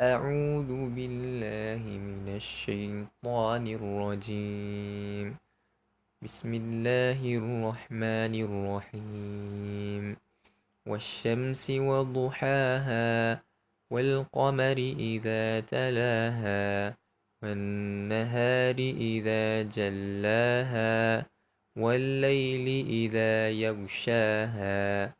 أعوذ بالله من الشيطان الرجيم. بسم الله الرحمن الرحيم. والشمس وضحاها والقمر إذا تلاها والنهار إذا جلاها والليل إذا يغشاها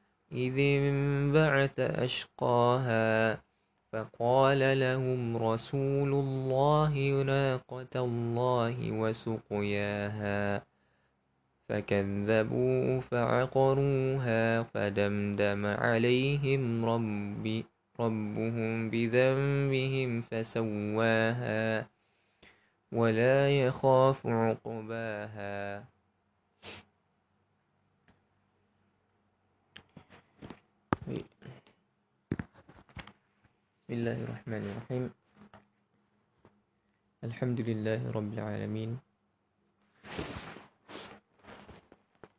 إذ انبعث أشقاها فقال لهم رسول الله ناقة الله وسقياها فكذبوا فعقروها فدمدم عليهم ربي ربهم بذنبهم فسواها ولا يخاف عقباها بسم الله الرحمن الرحيم الحمد لله رب العالمين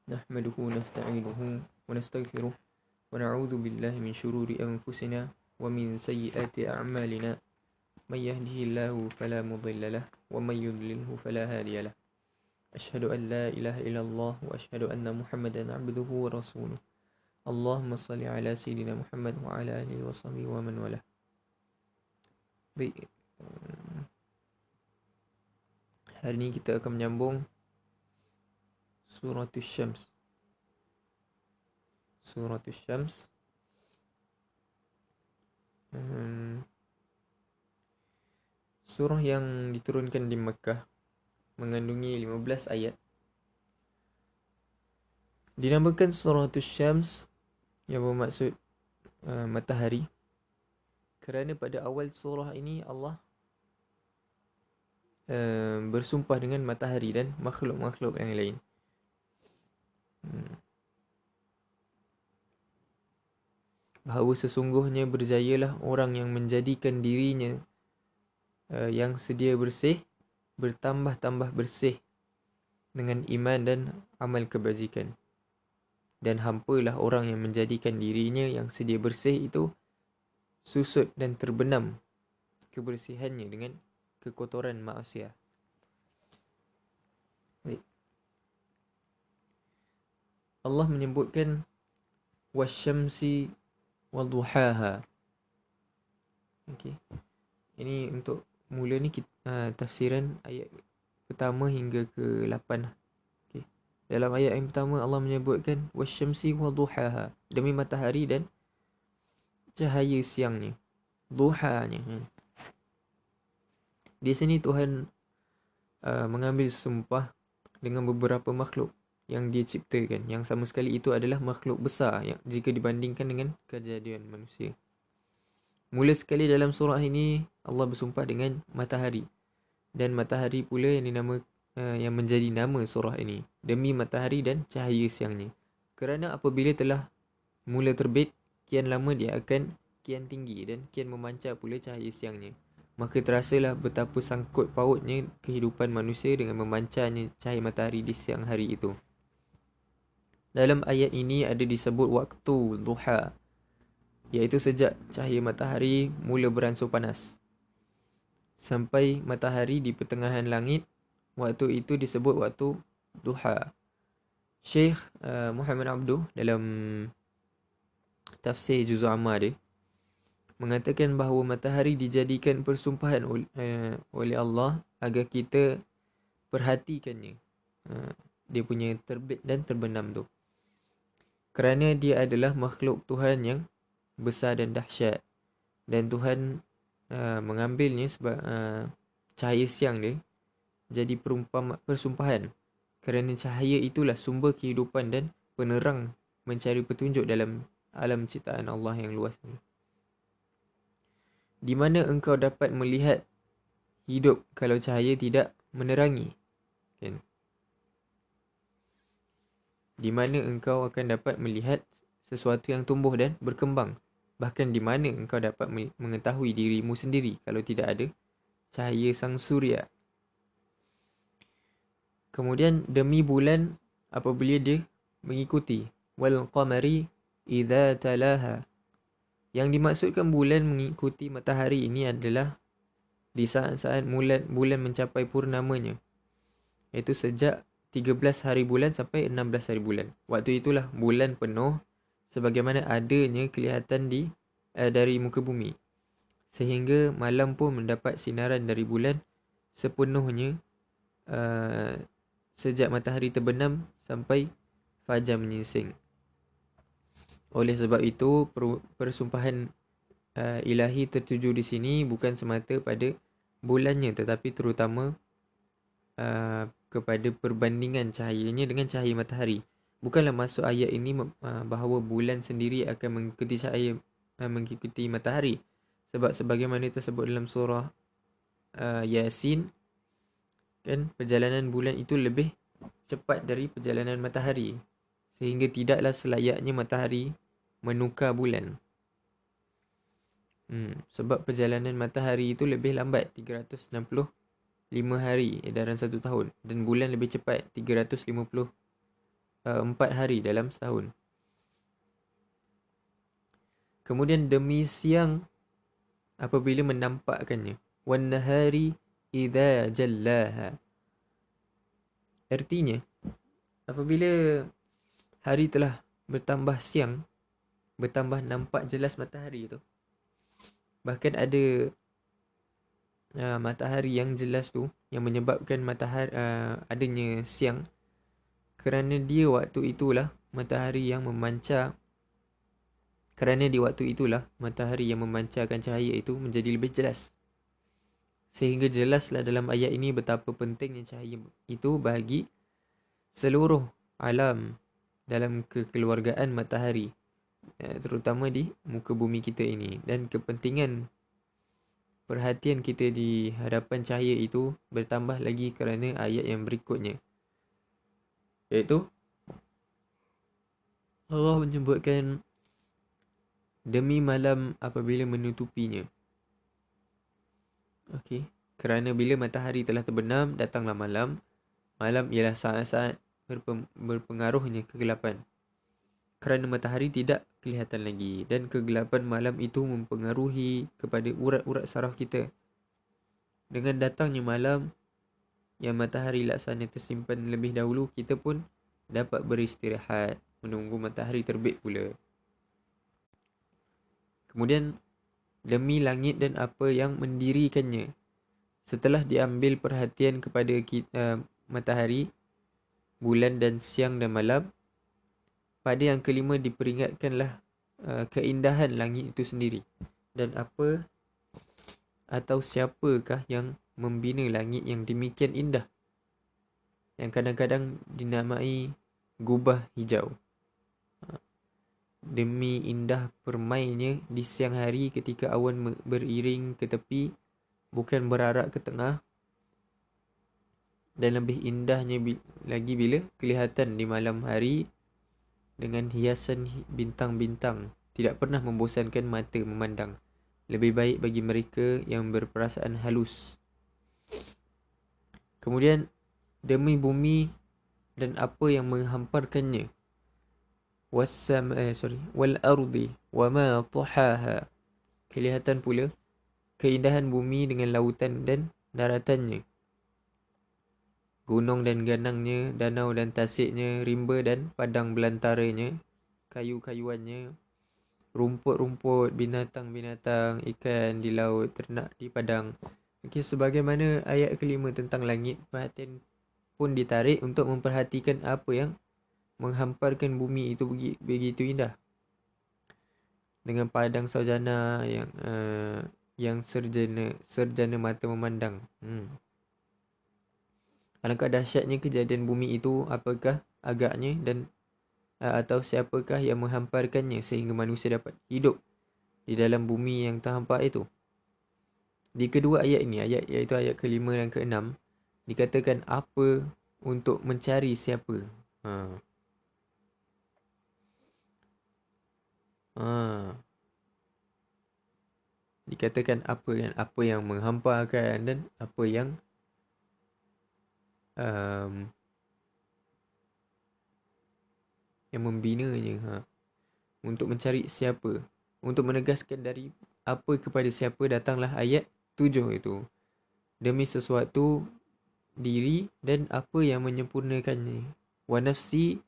نحمده ونستعينه ونستغفره ونعوذ بالله من شرور أنفسنا ومن سيئات أعمالنا من يهده الله فلا مضل له ومن يضلله فلا هادي له أشهد أن لا إله إلا الله وأشهد أن محمدا عبده ورسوله اللهم صل على سيدنا محمد وعلى آله وصحبه ومن والاه Baik. Hari ini kita akan menyambung Surah Syams. Surah Syams. Hmm. Surah yang diturunkan di Mekah mengandungi 15 ayat. Dinamakan Surah Syams yang bermaksud uh, matahari kerana pada awal surah ini Allah uh, bersumpah dengan matahari dan makhluk-makhluk yang lain. Hmm. Bahawa sesungguhnya berjayalah orang yang menjadikan dirinya uh, yang sedia bersih bertambah-tambah bersih dengan iman dan amal kebajikan. Dan hampalah orang yang menjadikan dirinya yang sedia bersih itu susut dan terbenam kebersihannya dengan kekotoran manusia. Baik. Allah menyebutkan wasyamsi wadduhaha. Okey. Ini untuk mula ni kita, uh, tafsiran ayat pertama hingga ke 8. Okey. Dalam ayat yang pertama Allah menyebutkan wasyamsi wadduhaha demi matahari dan cahaya siangnya duhanya. Kan di sini Tuhan uh, mengambil sumpah dengan beberapa makhluk yang dia ciptakan. Yang sama sekali itu adalah makhluk besar yang jika dibandingkan dengan kejadian manusia. Mula sekali dalam surah ini Allah bersumpah dengan matahari. Dan matahari pula yang dinama uh, yang menjadi nama surah ini demi matahari dan cahaya siangnya. Kerana apabila telah mula terbit kian lama dia akan kian tinggi dan kian memancar pula cahaya siangnya. Maka terasalah betapa sangkut pautnya kehidupan manusia dengan memancarnya cahaya matahari di siang hari itu. Dalam ayat ini ada disebut waktu duha iaitu sejak cahaya matahari mula beransur panas sampai matahari di pertengahan langit waktu itu disebut waktu duha. Syekh uh, Muhammad Abdul dalam tafsir Juzul Ammar dia mengatakan bahawa matahari dijadikan persumpahan eh, oleh Allah agar kita perhatikannya. Ha, dia punya terbit dan terbenam tu. Kerana dia adalah makhluk Tuhan yang besar dan dahsyat. Dan Tuhan uh, mengambilnya sebab cahaya siang dia jadi persumpahan. Kerana cahaya itulah sumber kehidupan dan penerang mencari petunjuk dalam alam ciptaan Allah yang luas ni. Di mana engkau dapat melihat hidup kalau cahaya tidak menerangi? Kan? Di mana engkau akan dapat melihat sesuatu yang tumbuh dan berkembang. Bahkan di mana engkau dapat mengetahui dirimu sendiri kalau tidak ada cahaya sang surya. Kemudian demi bulan apabila dia mengikuti wal qamari idza talaha. Yang dimaksudkan bulan mengikuti matahari ini adalah di saat-saat bulan bulan mencapai purnamanya. Iaitu sejak 13 hari bulan sampai 16 hari bulan. Waktu itulah bulan penuh sebagaimana adanya kelihatan di uh, dari muka bumi. Sehingga malam pun mendapat sinaran dari bulan sepenuhnya uh, sejak matahari terbenam sampai fajar menyingsing oleh sebab itu persumpahan uh, ilahi tertuju di sini bukan semata pada bulannya tetapi terutama uh, kepada perbandingan cahayanya dengan cahaya matahari. Bukanlah masuk ayat ini uh, bahawa bulan sendiri akan mengikuti cahaya uh, mengikuti matahari. Sebab sebagaimana tersebut dalam surah uh, Yasin kan perjalanan bulan itu lebih cepat dari perjalanan matahari sehingga tidaklah selayaknya matahari menukar bulan. Hmm, sebab perjalanan matahari itu lebih lambat 365 hari dalam satu tahun dan bulan lebih cepat 354 uh, hari dalam setahun. Kemudian demi siang apabila menampakkannya wan nahari idza jallaha. Artinya apabila hari telah bertambah siang bertambah nampak jelas matahari tu. Bahkan ada uh, matahari yang jelas tu yang menyebabkan matahari uh, adanya siang kerana dia waktu itulah matahari yang memancar kerana di waktu itulah matahari yang memancarkan cahaya itu menjadi lebih jelas. Sehingga jelaslah dalam ayat ini betapa pentingnya cahaya itu bagi seluruh alam dalam kekeluargaan matahari terutama di muka bumi kita ini. Dan kepentingan perhatian kita di hadapan cahaya itu bertambah lagi kerana ayat yang berikutnya. Iaitu Allah menyebutkan demi malam apabila menutupinya. Okey. Kerana bila matahari telah terbenam datanglah malam. Malam ialah saat-saat berpengaruhnya kegelapan. Kerana matahari tidak kelihatan lagi dan kegelapan malam itu mempengaruhi kepada urat-urat saraf kita. Dengan datangnya malam yang matahari laksana tersimpan lebih dahulu, kita pun dapat beristirahat menunggu matahari terbit pula. Kemudian demi langit dan apa yang mendirikannya. Setelah diambil perhatian kepada kita, uh, matahari, bulan dan siang dan malam, pada yang kelima diperingatkanlah uh, keindahan langit itu sendiri. Dan apa atau siapakah yang membina langit yang demikian indah? Yang kadang-kadang dinamai gubah hijau. Ha. demi indah permainnya di siang hari ketika awan beriring ke tepi bukan berarak ke tengah dan lebih indahnya lagi bila kelihatan di malam hari dengan hiasan bintang-bintang tidak pernah membosankan mata memandang. Lebih baik bagi mereka yang berperasaan halus. Kemudian demi bumi dan apa yang menghamparkannya. Wasam eh sorry wal ardi wa ma tahaha. Kelihatan pula keindahan bumi dengan lautan dan daratannya gunung dan ganangnya, danau dan tasiknya, rimba dan padang belantaranya, kayu-kayuannya, rumput-rumput, binatang-binatang, ikan di laut, ternak di padang. Okay, sebagaimana ayat kelima tentang langit, perhatian pun ditarik untuk memperhatikan apa yang menghamparkan bumi itu begitu indah. Dengan padang saujana yang uh, yang serjana serjana mata memandang. Hmm. Alangkah dahsyatnya kejadian bumi itu apakah agaknya dan uh, atau siapakah yang menghamparkannya sehingga manusia dapat hidup di dalam bumi yang terhampar itu. Di kedua ayat ini, ayat iaitu ayat kelima dan keenam, dikatakan apa untuk mencari siapa. Ha. Ha. Dikatakan apa yang apa yang menghampakan dan apa yang um, yang membinanya ha. untuk mencari siapa? Untuk menegaskan dari apa kepada siapa datanglah ayat tujuh itu. Demi sesuatu diri dan apa yang menyempurnakannya. Wa nafsi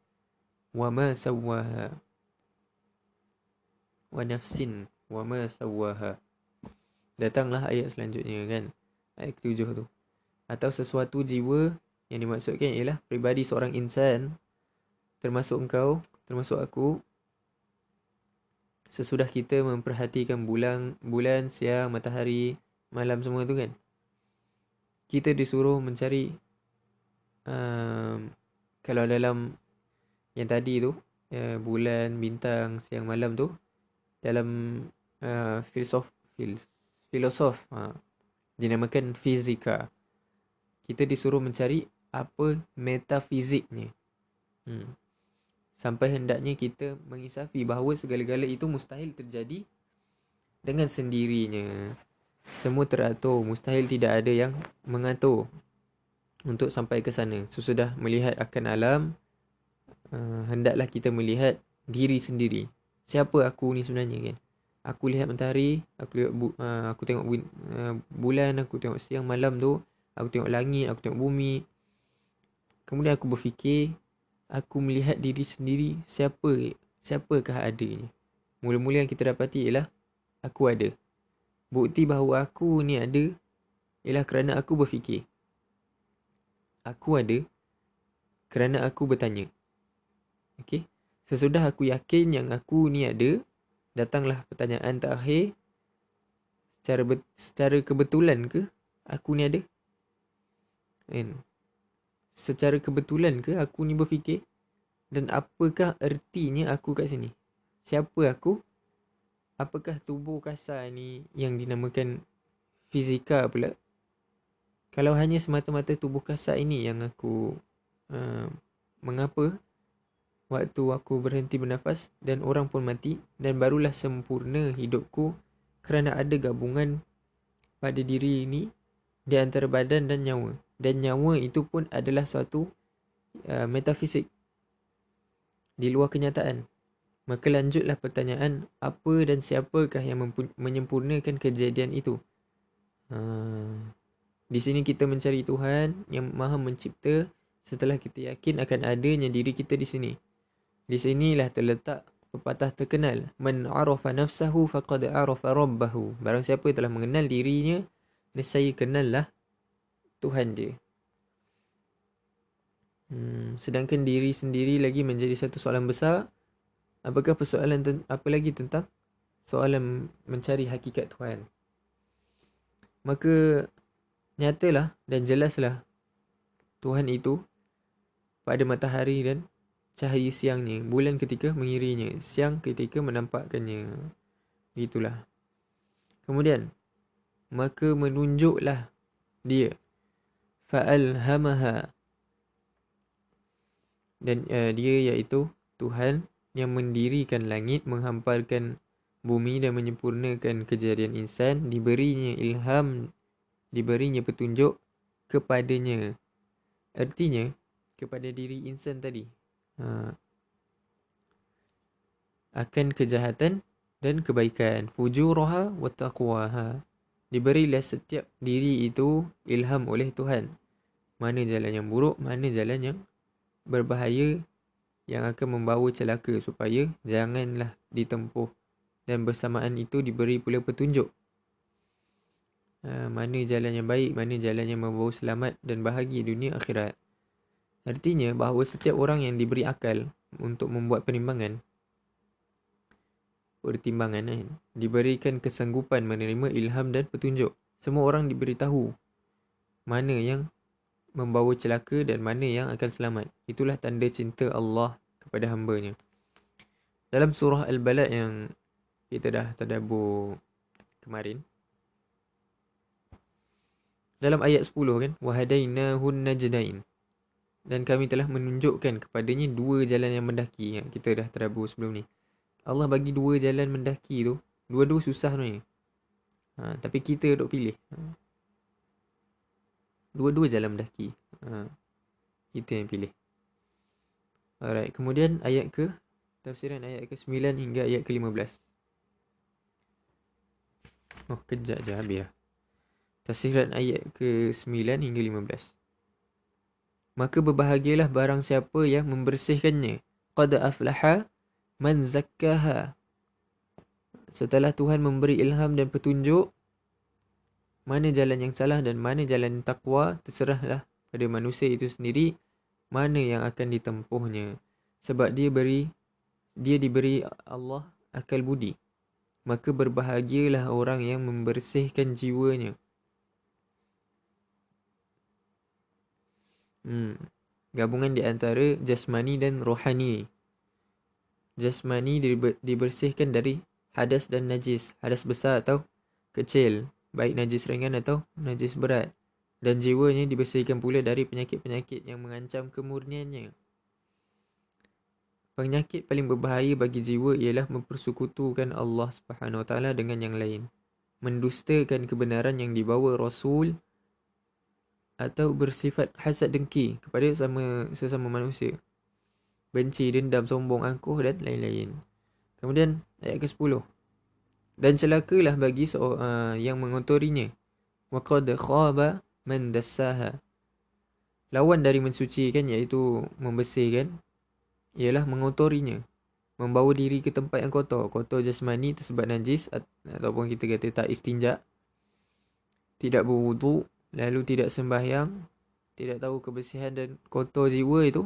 wa ma sawwaha. Wa nafsin wa ma sawwaha. Datanglah ayat selanjutnya kan? Ayat ketujuh tu. Atau sesuatu jiwa yang dimaksudkan ialah pribadi seorang insan termasuk engkau termasuk aku sesudah kita memperhatikan bulan bulan siang matahari malam semua tu kan. Kita disuruh mencari um, kalau dalam yang tadi tu uh, bulan bintang siang malam tu dalam uh, filosof fil, filosof uh, dinamakan fizika. Kita disuruh mencari apa metafiziknya hmm. sampai hendaknya kita mengisafi bahawa segala-gala itu mustahil terjadi dengan sendirinya. Semua teratur mustahil tidak ada yang mengatur untuk sampai ke sana. Sesudah melihat akan alam uh, hendaklah kita melihat diri sendiri. Siapa aku ni sebenarnya kan? Aku lihat mentari aku lihat bu, uh, aku tengok bu, uh, bulan aku tengok siang malam tu aku tengok langit aku tengok bumi kemudian aku berfikir aku melihat diri sendiri siapa siapakah adanya mula-mula yang kita dapati ialah aku ada bukti bahawa aku ni ada ialah kerana aku berfikir aku ada kerana aku bertanya okey Sesudah aku yakin yang aku ni ada, datanglah pertanyaan terakhir. Secara secara kebetulan ke aku ni ada? Kan? Secara kebetulan ke aku ni berfikir? Dan apakah ertinya aku kat sini? Siapa aku? Apakah tubuh kasar ni yang dinamakan fizika pula? Kalau hanya semata-mata tubuh kasar ini yang aku uh, mengapa waktu aku berhenti bernafas dan orang pun mati dan barulah sempurna hidupku kerana ada gabungan pada diri ini di antara badan dan nyawa dan nyawa itu pun adalah suatu uh, metafisik di luar kenyataan maka lanjutlah pertanyaan apa dan siapakah yang menyempurnakan kejadian itu uh, di sini kita mencari Tuhan yang maha mencipta setelah kita yakin akan adanya diri kita di sini di sinilah terletak pepatah terkenal. Man arafa nafsahu faqad arafa rabbahu. Barang siapa telah mengenal dirinya, nescaya kenallah Tuhan dia. Hmm, sedangkan diri sendiri lagi menjadi satu soalan besar. Apakah persoalan ten- apa lagi tentang soalan mencari hakikat Tuhan? Maka nyatalah dan jelaslah Tuhan itu pada matahari dan cahaya siangnya, bulan ketika mengirinya, siang ketika menampakkannya. Itulah. Kemudian, maka menunjuklah dia. Fa'alhamaha. Dan uh, dia iaitu Tuhan yang mendirikan langit, menghamparkan bumi dan menyempurnakan kejadian insan, diberinya ilham, diberinya petunjuk kepadanya. Artinya, kepada diri insan tadi ha, akan kejahatan dan kebaikan fujuraha wa taqwaha diberilah setiap diri itu ilham oleh Tuhan. Mana jalan yang buruk mana jalan yang berbahaya yang akan membawa celaka supaya janganlah ditempuh. Dan bersamaan itu diberi pula petunjuk. Ha, mana jalan yang baik mana jalan yang membawa selamat dan bahagia dunia akhirat. Artinya bahawa setiap orang yang diberi akal untuk membuat penimbangan pertimbangan kan diberikan kesanggupan menerima ilham dan petunjuk. Semua orang diberitahu mana yang membawa celaka dan mana yang akan selamat. Itulah tanda cinta Allah kepada hamba-Nya. Dalam surah Al-Balad yang kita dah tadabbur kemarin dalam ayat 10 kan wahadainahun najdain dan kami telah menunjukkan kepadanya dua jalan yang mendaki yang kita dah terabur sebelum ni Allah bagi dua jalan mendaki tu dua-dua susah ni ha, tapi kita duk pilih ha. dua-dua jalan mendaki ha. kita yang pilih alright kemudian ayat ke tafsiran ayat ke 9 hingga ayat ke 15 oh kejap je habis lah Tafsiran ayat ke-9 hingga 15. Maka berbahagialah barang siapa yang membersihkannya. Qad aflaha man zakkaha. Setelah Tuhan memberi ilham dan petunjuk, mana jalan yang salah dan mana jalan takwa, terserahlah pada manusia itu sendiri mana yang akan ditempuhnya. Sebab dia beri dia diberi Allah akal budi. Maka berbahagialah orang yang membersihkan jiwanya. Hmm. Gabungan di antara jasmani dan rohani. Jasmani dibersihkan dari hadas dan najis. Hadas besar atau kecil. Baik najis ringan atau najis berat. Dan jiwanya dibersihkan pula dari penyakit-penyakit yang mengancam kemurniannya. Penyakit paling berbahaya bagi jiwa ialah mempersekutukan Allah Subhanahu Wa Taala dengan yang lain. Mendustakan kebenaran yang dibawa Rasul atau bersifat hasad dengki kepada sama sesama manusia. Benci, dendam, sombong, angkuh dan lain-lain. Kemudian ayat ke-10. Dan celakalah bagi seorang uh, yang mengotorinya. Wa qad khaba man dassaha. Lawan dari mensucikan iaitu membersihkan ialah mengotorinya. Membawa diri ke tempat yang kotor. Kotor jasmani tersebab najis ataupun kita kata tak istinja. Tidak berwuduk lalu tidak sembahyang, tidak tahu kebersihan dan kotor jiwa itu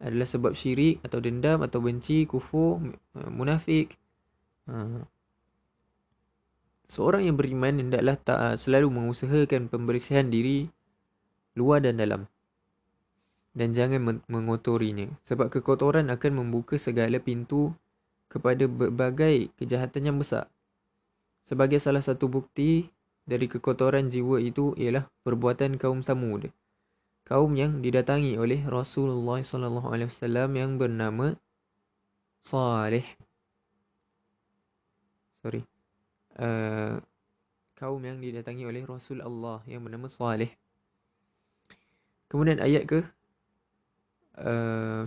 adalah sebab syirik atau dendam atau benci, kufur, eh, munafik. Ha. Seorang yang beriman hendaklah tak eh, selalu mengusahakan pembersihan diri luar dan dalam. Dan jangan mengotorinya. Sebab kekotoran akan membuka segala pintu kepada berbagai kejahatan yang besar. Sebagai salah satu bukti dari kekotoran jiwa itu ialah perbuatan kaum Samud. Kaum yang didatangi oleh Rasulullah sallallahu alaihi wasallam yang bernama Salih. Sorry. Uh, kaum yang didatangi oleh Rasul Allah yang bernama Salih. Kemudian ayat ke uh, 11.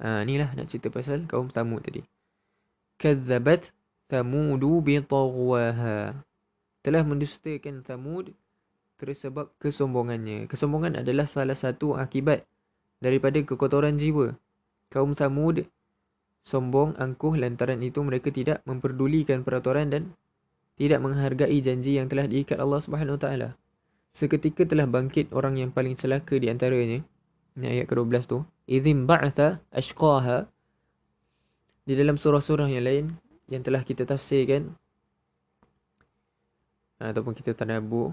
Ah uh, inilah nak cerita pasal kaum Samud tadi. Kadzabat Samudu bi telah mendustakan Thamud tersebab kesombongannya. Kesombongan adalah salah satu akibat daripada kekotoran jiwa. Kaum Thamud sombong, angkuh lantaran itu mereka tidak memperdulikan peraturan dan tidak menghargai janji yang telah diikat Allah Subhanahu Wa Taala. Seketika telah bangkit orang yang paling celaka di antaranya. Ini ayat ke-12 tu. Idzim ba'atha ashqaha. Di dalam surah-surah yang lain yang telah kita tafsirkan ataupun kita tadabbur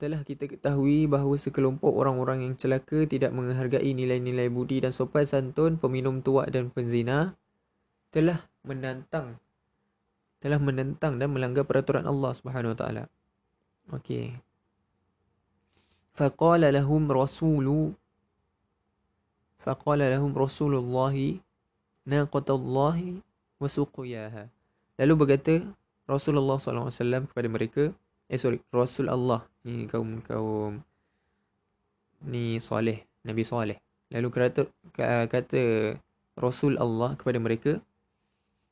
telah kita ketahui bahawa sekelompok orang-orang yang celaka tidak menghargai nilai-nilai budi dan sopan santun peminum tuak dan penzina telah menantang telah menentang dan melanggar peraturan Allah Subhanahu Wa Taala. Okey. Faqala lahum rasulu Faqala lahum Rasulullah naqatallahi wa suqiyaha. Lalu berkata Rasulullah SAW kepada mereka eh sorry. Rasul Allah ni kaum kaum ni soleh Nabi soleh. Lalu kata kata Rasul Allah kepada mereka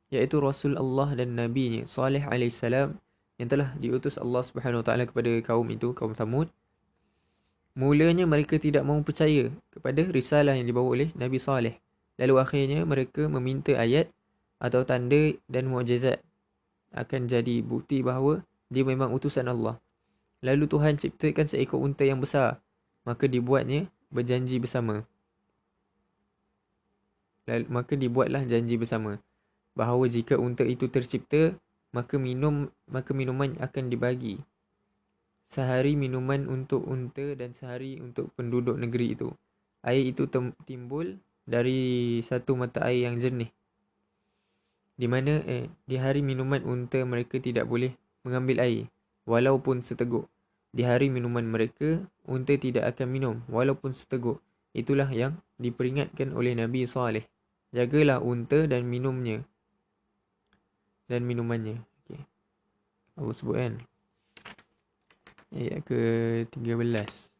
iaitu Rasul Allah dan Nabi nya Saleh alaihissalam yang telah diutus Allah taala kepada kaum itu kaum Samud mulanya mereka tidak mahu percaya kepada risalah yang dibawa oleh Nabi Saleh. Lalu akhirnya mereka meminta ayat atau tanda dan mukjizat akan jadi bukti bahawa dia memang utusan Allah. Lalu Tuhan ciptakan seekor unta yang besar. Maka dibuatnya berjanji bersama. Lalu, maka dibuatlah janji bersama. Bahawa jika unta itu tercipta, maka minum maka minuman akan dibagi. Sehari minuman untuk unta dan sehari untuk penduduk negeri itu. Air itu timbul dari satu mata air yang jernih di mana eh, di hari minuman unta mereka tidak boleh mengambil air walaupun seteguk. Di hari minuman mereka, unta tidak akan minum walaupun seteguk. Itulah yang diperingatkan oleh Nabi SAW. Jagalah unta dan minumnya. Dan minumannya. Okay. Allah sebut kan. Ayat ke-13.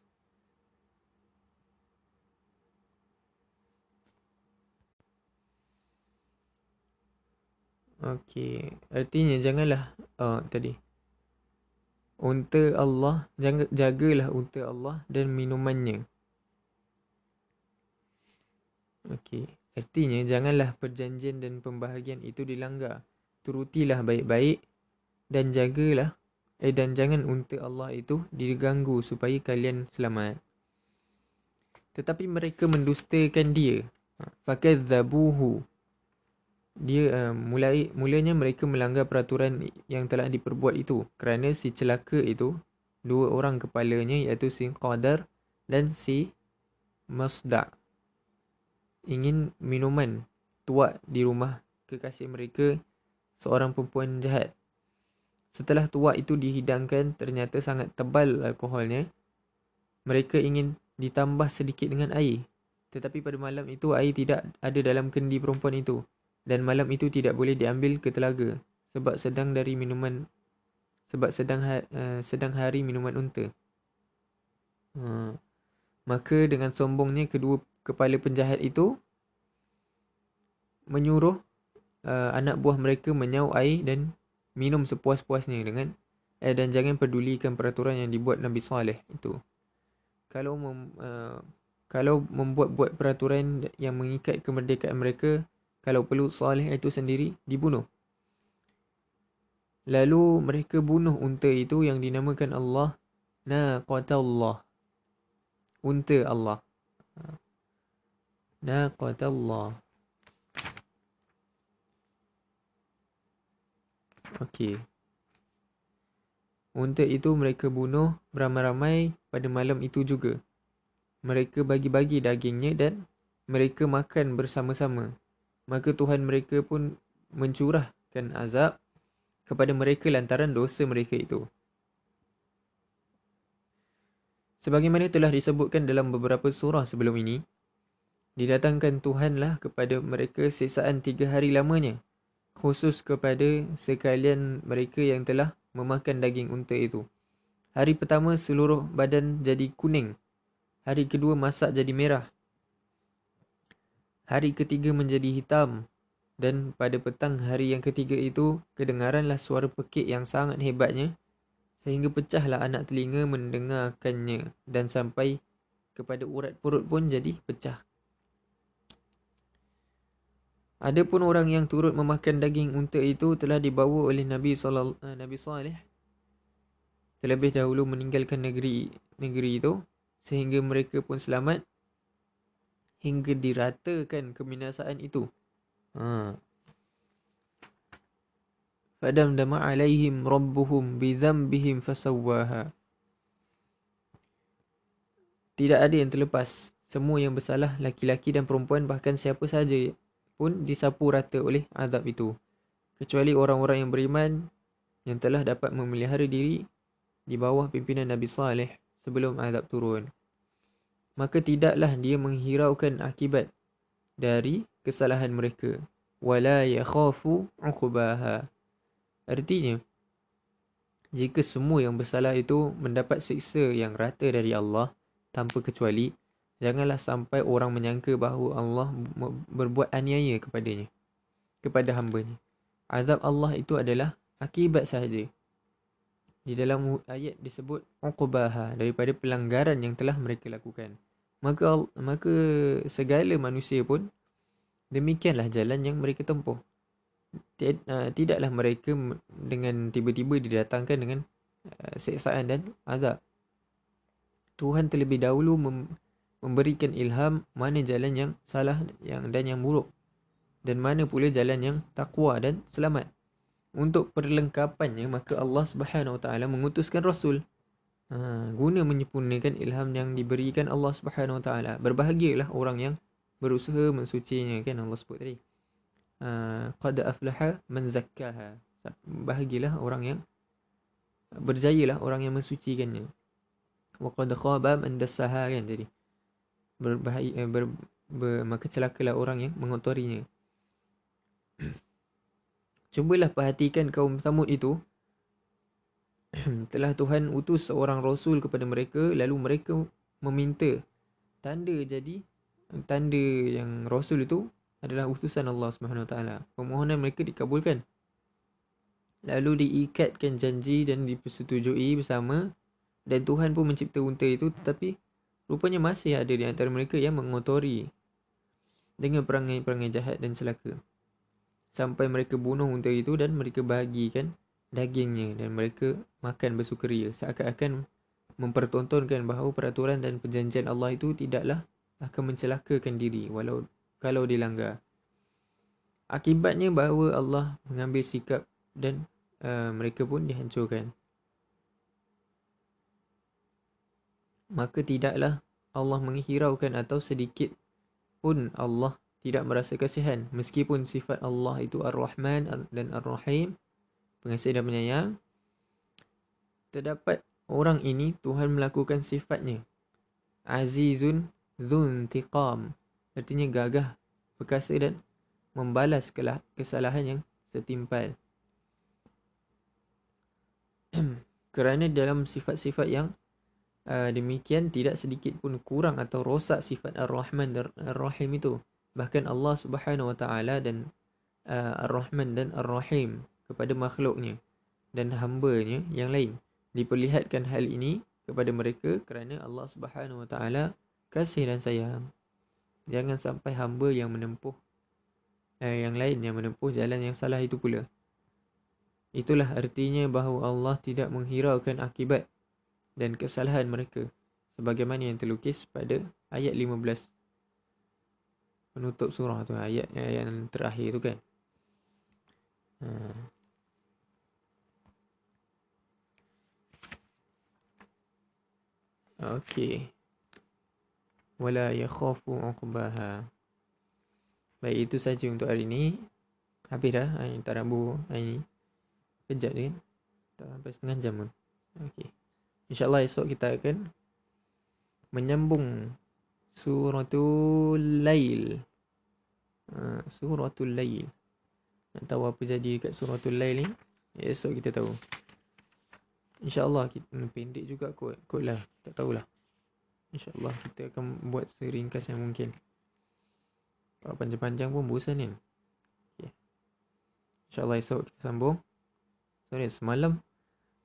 Okey. Artinya janganlah oh, tadi. Unta Allah, jaga, jagalah unta Allah dan minumannya. Okey. Artinya janganlah perjanjian dan pembahagian itu dilanggar. Turutilah baik-baik dan jagalah eh dan jangan unta Allah itu diganggu supaya kalian selamat. Tetapi mereka mendustakan dia. Fakadzabuhu. Dia uh, mulai mulanya mereka melanggar peraturan yang telah diperbuat itu kerana si celaka itu dua orang kepalanya iaitu si Qadar dan si Masda' ingin minuman tuak di rumah kekasih mereka seorang perempuan jahat. Setelah tuak itu dihidangkan ternyata sangat tebal alkoholnya. Mereka ingin ditambah sedikit dengan air. Tetapi pada malam itu air tidak ada dalam kendi perempuan itu. Dan malam itu tidak boleh diambil ke telaga. Sebab sedang dari minuman sebab sedang ha, uh, sedang hari minuman unta. Uh, maka dengan sombongnya kedua kepala penjahat itu menyuruh uh, anak buah mereka menyau air dan minum sepuas-puasnya dengan eh, dan jangan pedulikan peraturan yang dibuat Nabi Saleh itu. Kalau mem, uh, kalau membuat-buat peraturan yang mengikat kemerdekaan mereka, kalau perlu Saleh itu sendiri dibunuh. Lalu mereka bunuh unta itu yang dinamakan Allah Naqatallah. Unta Allah. Naqatallah. Okey. Unta itu mereka bunuh beramai-ramai pada malam itu juga. Mereka bagi-bagi dagingnya dan mereka makan bersama-sama. Maka Tuhan mereka pun mencurahkan azab kepada mereka lantaran dosa mereka itu. Sebagaimana telah disebutkan dalam beberapa surah sebelum ini, didatangkan Tuhanlah kepada mereka sesaan tiga hari lamanya, khusus kepada sekalian mereka yang telah memakan daging unta itu. Hari pertama seluruh badan jadi kuning. Hari kedua masak jadi merah. Hari ketiga menjadi hitam. Dan pada petang hari yang ketiga itu, kedengaranlah suara pekik yang sangat hebatnya. Sehingga pecahlah anak telinga mendengarkannya. Dan sampai kepada urat perut pun jadi pecah. Adapun orang yang turut memakan daging unta itu telah dibawa oleh Nabi sallallahu uh, Nabi Saleh terlebih dahulu meninggalkan negeri negeri itu sehingga mereka pun selamat hingga diratakan kebinasaan itu. Ha. Fadam dama alaihim rabbuhum bi dhanbihim fasawwaha. Tidak ada yang terlepas. Semua yang bersalah laki-laki dan perempuan bahkan siapa saja pun disapu rata oleh azab itu. Kecuali orang-orang yang beriman yang telah dapat memelihara diri di bawah pimpinan Nabi Saleh sebelum azab turun. Maka tidaklah dia menghiraukan akibat dari kesalahan mereka. Wala yakhafu uqbaha. Artinya, jika semua yang bersalah itu mendapat siksa yang rata dari Allah tanpa kecuali, Janganlah sampai orang menyangka bahawa Allah berbuat aniaya kepadanya. Kepada hambanya. Azab Allah itu adalah akibat sahaja. Di dalam ayat disebut uqbaha daripada pelanggaran yang telah mereka lakukan. Maka maka segala manusia pun demikianlah jalan yang mereka tempuh. Uh, tidaklah mereka dengan tiba-tiba didatangkan dengan uh, seksaan dan azab. Tuhan terlebih dahulu mem- memberikan ilham mana jalan yang salah yang dan yang buruk dan mana pula jalan yang takwa dan selamat. Untuk perlengkapannya maka Allah Subhanahu Wa Taala mengutuskan rasul ha, guna menyempurnakan ilham yang diberikan Allah Subhanahu Wa Taala. Berbahagialah orang yang berusaha mensucinya kan Allah sebut tadi. Ha, qad aflaha man zakkaha. Bahagialah orang yang berjayalah orang yang mensucikannya. Wa qad khaba man dassaha kan jadi. Berbahaya eh, ber, ber, maka celakalah orang yang mengotorinya. Cubalah perhatikan kaum Samud itu telah Tuhan utus seorang rasul kepada mereka lalu mereka meminta tanda jadi tanda yang rasul itu adalah utusan Allah Subhanahu Wa Taala. Permohonan mereka dikabulkan. Lalu diikatkan janji dan dipersetujui bersama dan Tuhan pun mencipta unta itu tetapi rupanya masih ada di antara mereka yang mengotori dengan perangai-perangai jahat dan celaka. Sampai mereka bunuh unta itu dan mereka bahagikan dagingnya dan mereka makan bersukaria seakan-akan mempertontonkan bahawa peraturan dan perjanjian Allah itu tidaklah akan mencelakakan diri walau kalau dilanggar. Akibatnya bahawa Allah mengambil sikap dan uh, mereka pun dihancurkan. Maka tidaklah Allah menghiraukan atau sedikit pun Allah tidak merasa kasihan meskipun sifat Allah itu Ar-Rahman dan Ar-Rahim pengasih dan penyayang terdapat orang ini Tuhan melakukan sifatnya. Azizun Dzuntiqam artinya gagah perkasa dan membalas kesalahan yang setimpal. Kerana dalam sifat-sifat yang uh, demikian tidak sedikit pun kurang atau rosak sifat Ar-Rahman dan Ar-Rahim itu. Bahkan Allah Subhanahu Wa Taala dan uh, Ar-Rahman dan Ar-Rahim kepada makhluknya dan hamba-Nya yang lain diperlihatkan hal ini kepada mereka kerana Allah Subhanahu Wa Taala kasih dan sayang jangan sampai hamba yang menempuh eh, yang lain yang menempuh jalan yang salah itu pula Itulah artinya bahawa Allah tidak menghiraukan akibat dan kesalahan mereka sebagaimana yang terlukis pada ayat 15 penutup surah tu ayat yang terakhir tu kan. Ha. Okey. Wala yakhafu uqbaha. Baik itu saja untuk hari ini. Habis dah ayat tarabu hari ini. Kejap ni kan Tak sampai setengah jam pun Okay InsyaAllah esok kita akan Menyambung Suratul Lail uh, Suratul Lail Nak tahu apa jadi dekat Suratul Lail ni Esok kita tahu InsyaAllah kita pendek juga kot. Kot lah. Tak tahulah. InsyaAllah kita akan buat seringkas yang mungkin. Kalau panjang-panjang pun bosan kan? Okay. InsyaAllah esok kita sambung. Sorry semalam.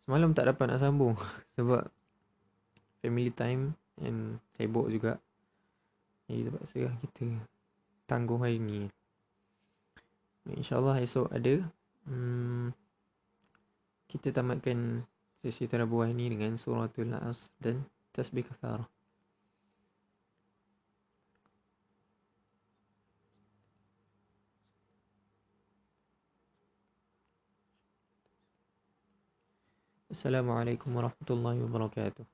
Semalam tak dapat nak sambung Sebab Family time And sibuk juga. Jadi terpaksa lah kita Tangguh hari ni. InsyaAllah esok ada. Hmm, Kita tamatkan sesi terbuah ini dengan suratul as dan tasbih kafarah. Assalamualaikum warahmatullahi wabarakatuh.